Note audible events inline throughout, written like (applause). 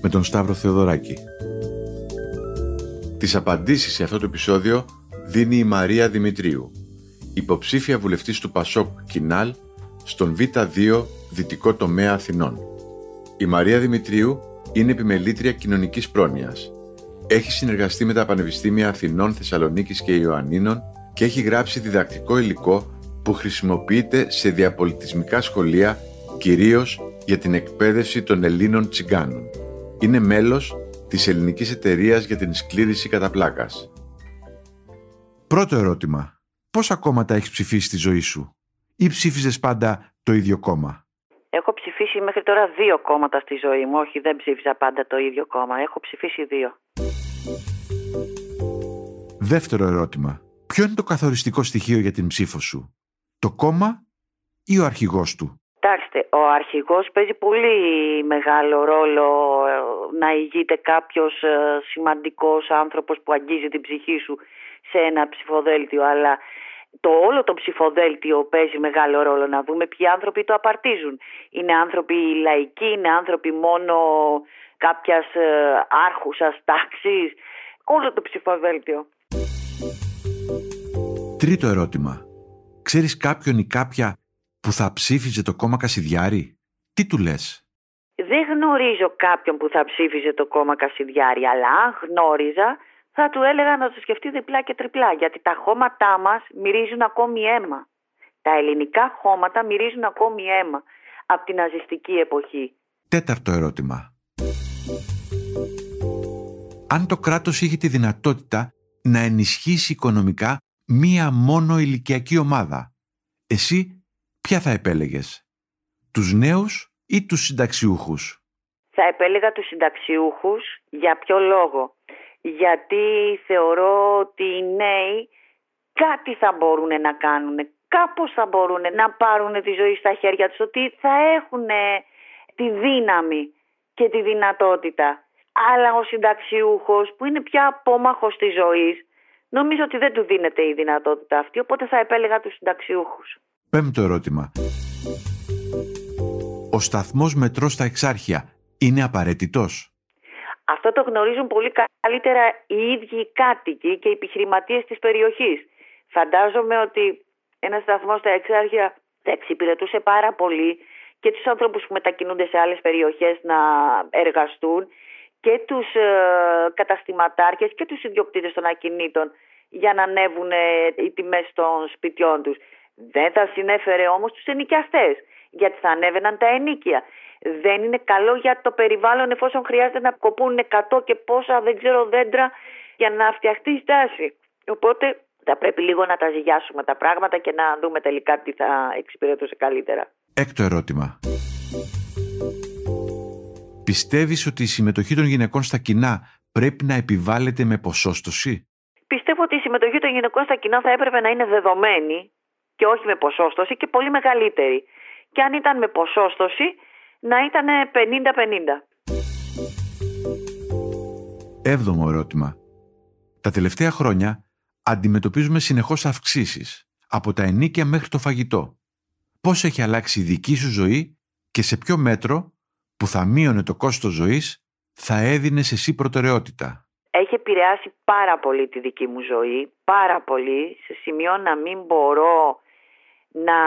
με τον Σταύρο Θεοδωράκη. Τις απαντήσεις σε αυτό το επεισόδιο δίνει η Μαρία Δημητρίου, υποψήφια βουλευτής του Πασόκ Κινάλ στον Β2 Δυτικό Τομέα Αθηνών. Η Μαρία Δημητρίου είναι επιμελήτρια κοινωνικής πρόνοιας. Έχει συνεργαστεί με τα Πανεπιστήμια Αθηνών, Θεσσαλονίκης και Ιωαννίνων και έχει γράψει διδακτικό υλικό που χρησιμοποιείται σε διαπολιτισμικά σχολεία κυρίως για την εκπαίδευση των Ελλήνων τσιγκάνων. Είναι μέλος της Ελληνικής Εταιρείας για την Σκλήρηση κατά πλάκας. Πρώτο ερώτημα. Πόσα κόμματα έχεις ψηφίσει στη ζωή σου; Ή ψήφιζες πάντα το ίδιο κόμμα; Έχω ψηφίσει μέχρι τώρα δύο κόμματα στη ζωή μου. Όχι, δεν ψήφιζα πάντα το ίδιο κόμμα. Έχω ψηφίσει δύο. Δεύτερο ερώτημα. Ποιο είναι το καθοριστικό στοιχείο για την ψήφο σου, το κόμμα ή ο αρχηγός του; Κοιτάξτε, ο αρχηγός παίζει πολύ μεγάλο ρόλο ε, να ηγείται κάποιος ε, σημαντικός άνθρωπος που αγγίζει την ψυχή σου σε ένα ψηφοδέλτιο, αλλά το όλο το ψηφοδέλτιο παίζει μεγάλο ρόλο. Να δούμε ποιοι άνθρωποι το απαρτίζουν. Είναι άνθρωποι λαϊκοί, είναι άνθρωποι μόνο κάποιας ε, άρχουσας τάξης. Όλο το ψηφοδέλτιο. Τρίτο ερώτημα. Ξέρεις κάποιον ή κάποια που θα ψήφιζε το κόμμα Κασιδιάρη; Τι του λες; Δεν γνωρίζω κάποιον που θα ψήφιζε το κόμμα Κασιδιάρη, αλλά αν γνώριζα θα του έλεγα να το σκεφτεί διπλά και τριπλά, γιατί τα χώματά μας μυρίζουν ακόμη αίμα. Τα ελληνικά χώματα μυρίζουν ακόμη αίμα από την ναζιστική εποχή. Τέταρτο ερώτημα. Αν το κράτος είχε τη δυνατότητα να ενισχύσει οικονομικά μία μόνο ηλικιακή ομάδα, εσύ ποια θα επέλεγες, τους νέους ή τους συνταξιούχους; Θα επέλεγα τους συνταξιούχους για ποιο λόγο; Γιατί θεωρώ ότι οι νέοι κάτι θα μπορούν να κάνουν, κάπως θα μπορούν να πάρουν τη ζωή στα χέρια τους, ότι θα έχουν τη δύναμη και τη δυνατότητα. Αλλά ο συνταξιούχος που είναι πια απόμαχος της ζωής, νομίζω ότι δεν του δίνεται η δυνατότητα αυτή, οπότε θα επέλεγα τους συνταξιούχους. Πέμπτο ερώτημα. Ο σταθμός μετρός στα εξάρχεια είναι απαραίτητος; Αυτό το γνωρίζουν πολύ καλύτερα οι ίδιοι οι κάτοικοι και οι επιχειρηματίες της περιοχής. Φαντάζομαι ότι ένας σταθμός στα εξάρχεια θα εξυπηρετούσε πάρα πολύ και τους άνθρωπους που μετακινούνται σε άλλες περιοχές να εργαστούν και τους ε, καταστηματάρχες και τους ιδιοκτήτες των ακινήτων για να ανέβουν οι τιμές των σπιτιών τους. Δεν θα συνέφερε όμως τους ενοικιαστές, γιατί θα ανέβαιναν τα ενίκια. Δεν είναι καλό για το περιβάλλον εφόσον χρειάζεται να κοπούν 100 και πόσα δεν ξέρω δέντρα για να φτιαχτεί η στάση. Οπότε θα πρέπει λίγο να τα ζυγιάσουμε τα πράγματα και να δούμε τελικά τι θα εξυπηρετούσε καλύτερα. Έκτο ερώτημα. Πιστεύεις ότι η συμμετοχή των γυναικών στα κοινά πρέπει να επιβάλλεται με ποσόστοση; Πιστεύω ότι η συμμετοχή των γυναικών στα κοινά θα έπρεπε να είναι δεδομένη και όχι με ποσόστοση και πολύ μεγαλύτερη. Και αν ήταν με ποσόστοση να ήταν 50-50. Έβδομο ερώτημα. Τα τελευταία χρόνια αντιμετωπίζουμε συνεχώς αυξήσεις, από τα ενίκια μέχρι το φαγητό. Πώς έχει αλλάξει η δική σου ζωή και σε ποιο μέτρο που θα μείωνε το κόστος ζωής θα έδινες εσύ προτεραιότητα; Έχει επηρεάσει πάρα πολύ τη δική μου ζωή, πάρα πολύ, σε σημείο να μην μπορώ να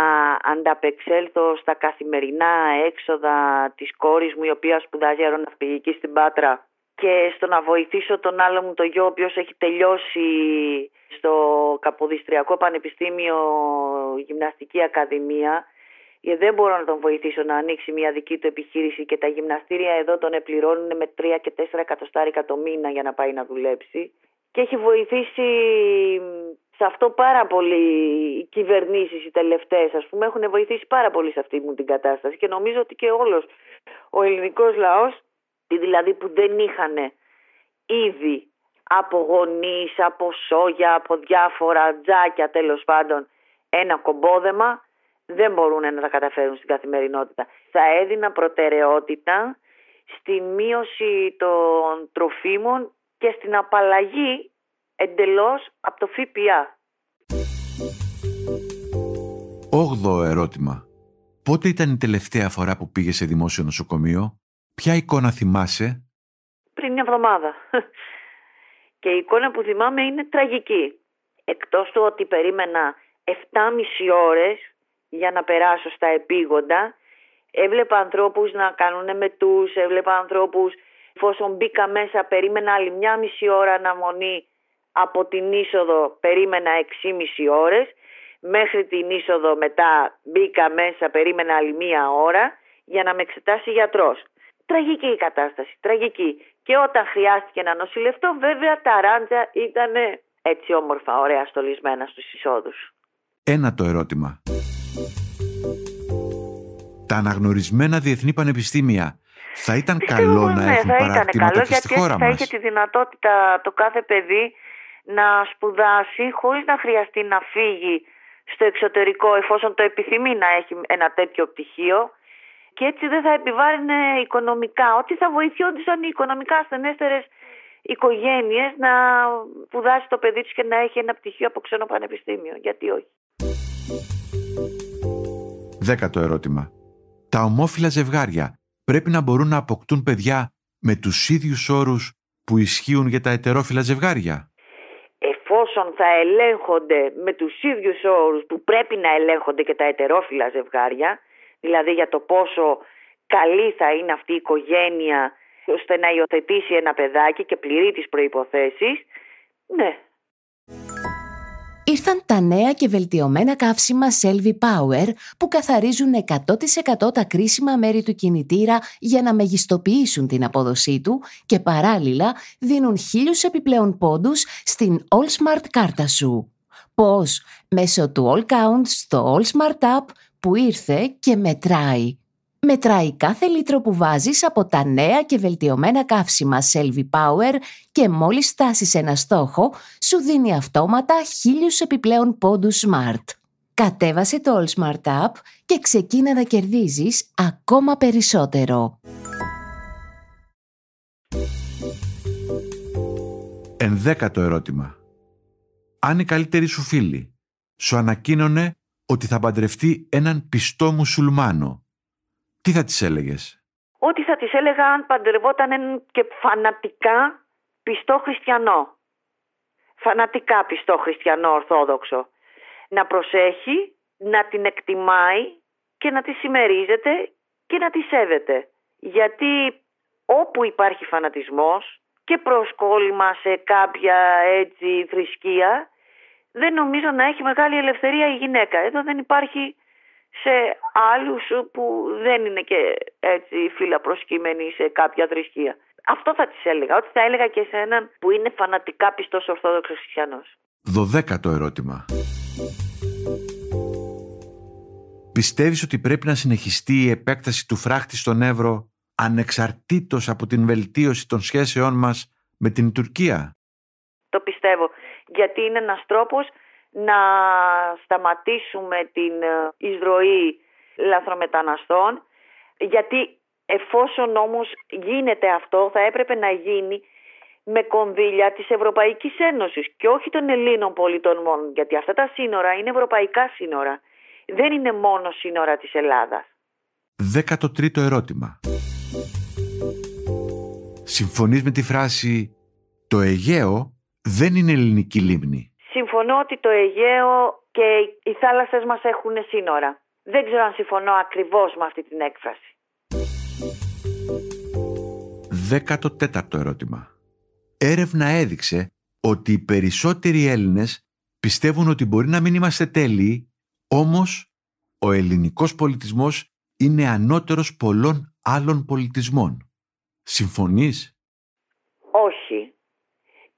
ανταπεξέλθω στα καθημερινά έξοδα της κόρης μου η οποία σπουδάζει αεροναυπηγική στην Πάτρα και στο να βοηθήσω τον άλλο μου το γιο ο οποίος έχει τελειώσει στο Καποδιστριακό Πανεπιστήμιο Γυμναστική Ακαδημία γιατί δεν μπορώ να τον βοηθήσω να ανοίξει μια δική του επιχείρηση και τα γυμναστήρια εδώ τον επληρώνουν με 3 και 4 εκατοστάρικα το μήνα για να πάει να δουλέψει. Και έχει βοηθήσει σε αυτό πάρα πολύ οι κυβερνήσεις οι τελευταίες, ας πούμε, έχουν βοηθήσει πάρα πολύ σε αυτή μου την κατάσταση και νομίζω ότι και όλος ο ελληνικός λαός, δηλαδή που δεν είχαν ήδη από γονείς, από σόγια, από διάφορα τζάκια τέλος πάντων ένα κομπόδεμα, δεν μπορούν να τα καταφέρουν στην καθημερινότητα. Θα έδινα προτεραιότητα στη μείωση των τροφίμων και στην απαλλαγή εντελώς από το ΦΠΑ. Όγδοο ερώτημα. Πότε ήταν η τελευταία φορά που πήγε σε δημόσιο νοσοκομείο; Ποια εικόνα θυμάσαι; Πριν μια εβδομάδα. (laughs) Και η εικόνα που θυμάμαι είναι τραγική. Εκτός του ότι περίμενα 7,5 ώρες για να περάσω στα επίγοντα, έβλεπα ανθρώπους να κάνουν μετούς, έβλεπα ανθρώπους εφόσον μπήκα μέσα περίμενα άλλη μια μισή ώρα αναμονή από την είσοδο περίμενα 6,5 ώρες μέχρι την είσοδο μετά μπήκα μέσα περίμενα άλλη μία ώρα για να με εξετάσει γιατρός. Τραγική η κατάσταση, τραγική. Και όταν χρειάστηκε να νοσηλευτώ βέβαια τα ράντζα ήταν έτσι όμορφα, ωραία στολισμένα στους εισόδους. Ένα το ερώτημα. Τα αναγνωρισμένα διεθνή πανεπιστήμια θα ήταν καλό να ναι, έχουν θα παραρτήματα καλό, και στη γιατί χώρας θα μας; είχε τη δυνατότητα το κάθε παιδί να σπουδάσει χωρίς να χρειαστεί να φύγει στο εξωτερικό εφόσον το επιθυμεί να έχει ένα τέτοιο πτυχίο και έτσι δεν θα επιβάρυνε οικονομικά. Ότι θα βοηθιόντουσαν οι οικονομικά ασθενέστερες οικογένειες να σπουδάσει το παιδί τους και να έχει ένα πτυχίο από ξένο πανεπιστήμιο. Γιατί όχι; Δέκατο ερώτημα. Τα ομόφυλα ζευγάρια πρέπει να μπορούν να αποκτούν παιδιά με τους ίδιους όρους που ισχύουν για τα ετερόφυλα ζευγάρια; Εφόσον θα ελέγχονται με τους ίδιους όρους που πρέπει να ελέγχονται και τα ετερόφυλα ζευγάρια, δηλαδή για το πόσο καλή θα είναι αυτή η οικογένεια ώστε να υιοθετήσει ένα παιδάκι και πληρεί τις προϋποθέσεις, ναι, Ήρθαν τα νέα και βελτιωμένα καύσιμα Selvi Power που καθαρίζουν 100% τα κρίσιμα μέρη του κινητήρα για να μεγιστοποιήσουν την απόδοσή του και παράλληλα δίνουν χίλιους επιπλέον πόντους στην All Smart κάρτα σου. Πώς; Μέσω του All Count στο All Smart App που ήρθε και μετράει. Μετράει κάθε λίτρο που βάζεις από τα νέα και βελτιωμένα καύσιμα Selvi Power και μόλις φτάσεις ένα στόχο, σου δίνει αυτόματα χίλιους επιπλέον πόντους Smart. Κατέβασε το All Smart App και ξεκίνα να κερδίζεις ακόμα περισσότερο. Ενδέκατο ερώτημα. Αν η καλύτερη σου φίλη σου ανακοίνωνε ότι θα παντρευτεί έναν πιστό μουσουλμάνο, τι θα της έλεγες; Ό,τι θα της έλεγα αν παντρευόταν έναν και φανατικά πιστό χριστιανό. Φανατικά πιστό χριστιανό ορθόδοξο. Να προσέχει, να την εκτιμάει και να τη συμμερίζεται και να τη σέβεται. Γιατί όπου υπάρχει φανατισμός και προσκόλλημα σε κάποια έτσι θρησκεία δεν νομίζω να έχει μεγάλη ελευθερία η γυναίκα. Εδώ δεν υπάρχει σε άλλους που δεν είναι και έτσι φύλλα προσκύμενοι σε κάποια θρησκεία. Αυτό θα της έλεγα, ότι θα έλεγα και σε έναν που είναι φανατικά πιστός Ορθόδοξος Χριστιανός. Δωδέκατο ερώτημα. Πιστεύεις ότι πρέπει να συνεχιστεί η επέκταση του φράχτη στον Εύρο ανεξαρτήτως από την βελτίωση των σχέσεών μας με την Τουρκία; Το πιστεύω, γιατί είναι ένας τρόπος να σταματήσουμε την εισρωή λαθρομεταναστών, γιατί εφόσον όμως γίνεται αυτό θα έπρεπε να γίνει με κονδύλια της Ευρωπαϊκής Ένωσης και όχι των Ελλήνων πολιτών μόνο, γιατί αυτά τα σύνορα είναι ευρωπαϊκά σύνορα. Δεν είναι μόνο σύνορα της Ελλάδας. 13ο ερώτημα. Συμφωνείς με τη φράση «Το Αιγαίο δεν είναι ελληνική λίμνη». Συμφωνώ ότι το Αιγαίο και οι θάλασσες μας έχουν σύνορα. Δεν ξέρω αν συμφωνώ ακριβώς με αυτή την έκφραση. 14ο ερώτημα. Έρευνα έδειξε ότι οι περισσότεροι Έλληνες πιστεύουν ότι μπορεί να μην είμαστε τέλειοι, όμως ο ελληνικός πολιτισμός είναι ανώτερος πολλών άλλων πολιτισμών. Συμφωνείς;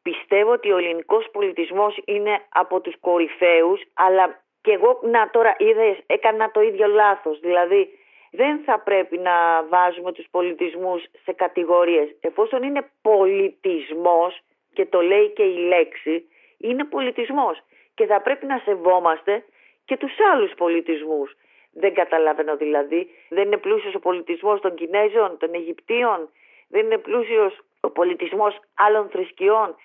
Όχι. Πιστεύω ότι ο ελληνικός πολιτισμός είναι από τους κορυφαίους, αλλά και εγώ, να τώρα είδες, έκανα το ίδιο λάθος. Δηλαδή, δεν θα πρέπει να βάζουμε τους πολιτισμούς σε κατηγορίες. Εφόσον είναι πολιτισμός, και το λέει και η λέξη, είναι πολιτισμός. Και θα πρέπει να σεβόμαστε και τους άλλους πολιτισμούς. Δεν καταλαβαίνω δηλαδή. Δεν είναι πλούσιος ο πολιτισμός των Κινέζων, των Αιγυπτίων. Δεν είναι πλούσιος ο πολιτισμός άλλων θρησκειών.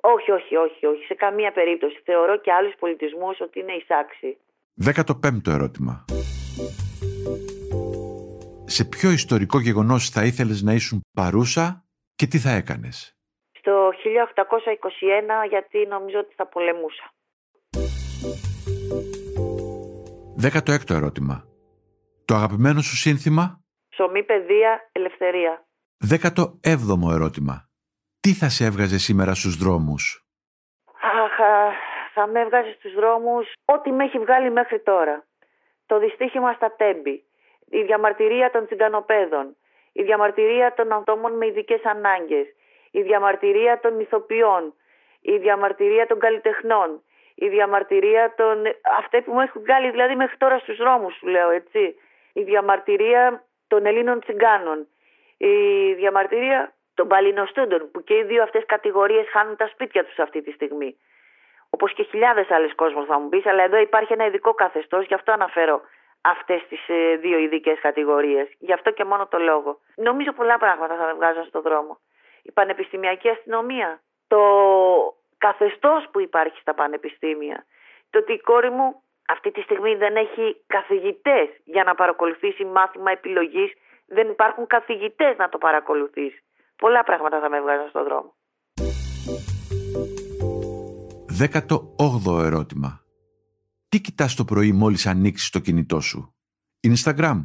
Όχι, όχι, όχι, όχι. Σε καμία περίπτωση. Θεωρώ και άλλους πολιτισμούς ότι είναι εισάξιοι. 15ο ερώτημα. Σε ποιο ιστορικό γεγονός θα ήθελες να ήσουν παρούσα και τι θα έκανες; Στο 1821 γιατί νομίζω ότι θα πολεμούσα. 16ο ερώτημα. Το αγαπημένο σου σύνθημα; Ψωμί, παιδεία, ελευθερία. 17ο ερώτημα. Τι θα σε έβγαζε σήμερα στους δρόμους; Αχ, θα με έβγαζε στους δρόμους ό,τι με έχει βγάλει μέχρι τώρα. Το δυστύχημα στα τέμπη, η διαμαρτυρία των τσιγκανοπέδων, η διαμαρτυρία των ατόμων με ειδικές ανάγκες, η διαμαρτυρία των ηθοποιών, η διαμαρτυρία των καλλιτεχνών, η διαμαρτυρία των... Αυτά που μου έχουν βγάλει δηλαδή μέχρι τώρα στους δρόμους σου λέω έτσι. Η διαμαρτυρία των Ελλήνων τσιγκάνων, η διαμαρτυρία των παλινοστούντων που και οι δύο αυτές κατηγορίες χάνουν τα σπίτια τους αυτή τη στιγμή. Όπως και χιλιάδες άλλες κόσμος θα μου πεις, αλλά εδώ υπάρχει ένα ειδικό καθεστώς, γι' αυτό αναφέρω αυτές τις ε, δύο ειδικές κατηγορίες. Γι' αυτό και μόνο το λόγο. Νομίζω πολλά πράγματα θα με βγάζουν στον δρόμο. Η πανεπιστημιακή αστυνομία, το καθεστώς που υπάρχει στα πανεπιστήμια, το ότι η κόρη μου αυτή τη στιγμή δεν έχει καθηγητές για να παρακολουθήσει μάθημα επιλογής, δεν υπάρχουν καθηγητές να το παρακολουθήσει. Πολλά πράγματα θα με βγάζουν στον δρόμο. 18ο ερώτημα. Τι κοιτάς το πρωί μόλις ανοίξεις το κινητό σου; Instagram,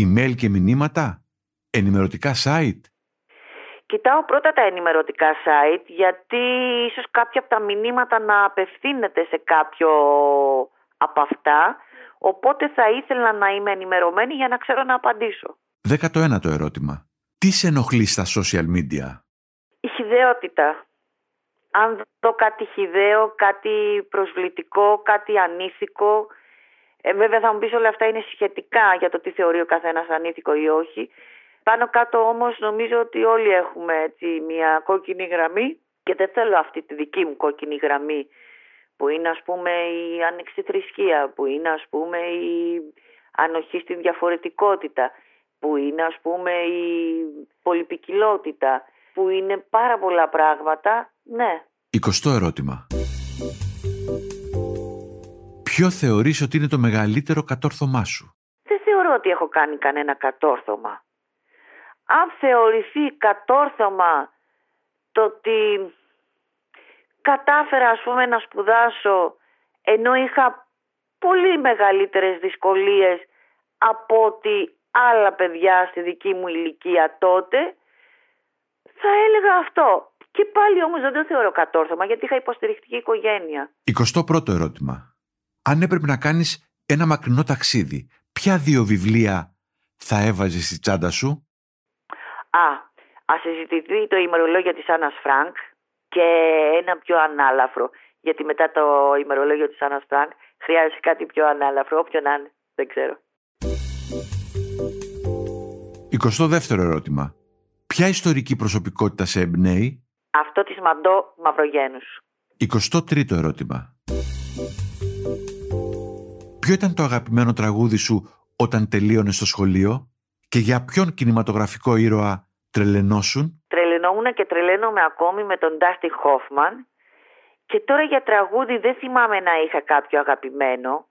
email και μηνύματα, ενημερωτικά site; Κοιτάω πρώτα τα ενημερωτικά site γιατί ίσως κάποια από τα μηνύματα να απευθύνεται σε κάποιο από αυτά οπότε θα ήθελα να είμαι ενημερωμένη για να ξέρω να απαντήσω. 19ο ερώτημα. Τι σε ενοχλεί στα social media? Η χιδεότητα αν δω κάτι χιδαίο, κάτι προσβλητικό, κάτι ανήθικο. Ε, βέβαια θα μου πεις όλα αυτά είναι σχετικά για το τι θεωρεί ο καθένας ανήθικο ή όχι. Πάνω κάτω όμως νομίζω ότι όλοι έχουμε έτσι, μια κόκκινη γραμμή και δεν θέλω αυτή τη δική μου κόκκινη γραμμή που είναι ας πούμε η ανεξιθρησκεία, που είναι ας πούμε η ανοχή στη διαφορετικότητα, που είναι ας πούμε η πολυπικιλότητα, που είναι πάρα πολλά πράγματα, ναι. 20 ερώτημα. Ποιο θεωρείς ότι είναι το μεγαλύτερο κατόρθωμά σου; Δεν θεωρώ ότι έχω κάνει κανένα κατόρθωμα. Αν θεωρηθεί κατόρθωμα το ότι κατάφερα ας πούμε να σπουδάσω ενώ είχα πολύ μεγαλύτερες δυσκολίες από ότι άλλα παιδιά στη δική μου ηλικία τότε θα έλεγα αυτό. Και πάλι όμως δεν το θεωρώ κατόρθωμα γιατί είχα υποστηρικτική οικογένεια. 21ο ερώτημα. Αν έπρεπε να κάνεις ένα μακρινό ταξίδι, ποια δύο βιβλία θα έβαζες στη τσάντα σου; Α, ας συζητηθεί το ημερολόγιο της Άννας Φρανκ και ένα πιο ανάλαφρο. Γιατί μετά το ημερολόγιο της Άννας Φρανκ χρειάζεται κάτι πιο ανάλαφρο, όποιο να είναι, δεν ξέρω. 22ο ερώτημα. Ποια ιστορική προσωπικότητα σε εμπνέει; Αυτό της Μαντώ Μαυρογένους. 23ο ερώτημα. Ποιο ήταν το αγαπημένο τραγούδι σου όταν τελείωνες στο σχολείο και για ποιον κινηματογραφικό ήρωα τρελενώσουν; τρελαινόμουν και τρελαίνομαι ακόμη με τον Ντάστι Χόφμαν και τώρα για τραγούδι δεν θυμάμαι να είχα κάποιο αγαπημένο.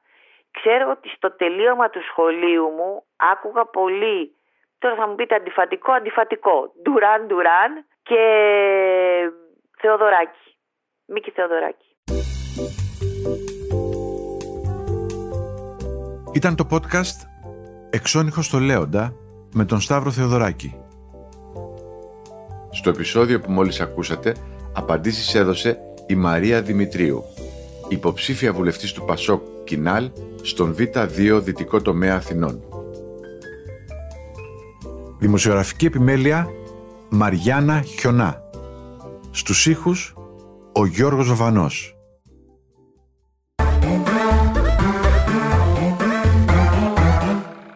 Ξέρω ότι στο τελείωμα του σχολείου μου άκουγα πολύ, τώρα θα μου πείτε αντιφατικό, αντιφατικό, Ντουράν Ντουράν και Θεοδωράκη, Μίκη Θεοδωράκη. Ήταν το podcast «Εξώνυχος στο Λέοντα» με τον Σταύρο Θεοδωράκη. Στο επεισόδιο που μόλις ακούσατε, απαντήσεις έδωσε η Μαρία Δημητρίου, υποψήφια βουλευτής του Πασόκ Κινάλ στον Β2 Δυτικό Τομέα Αθηνών. Δημοσιογραφική επιμέλεια Μαριάννα Χιονά. Στους ήχους ο Γιώργος Βαβανός.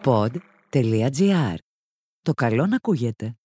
Pod.gr. Το καλό να ακούγεται.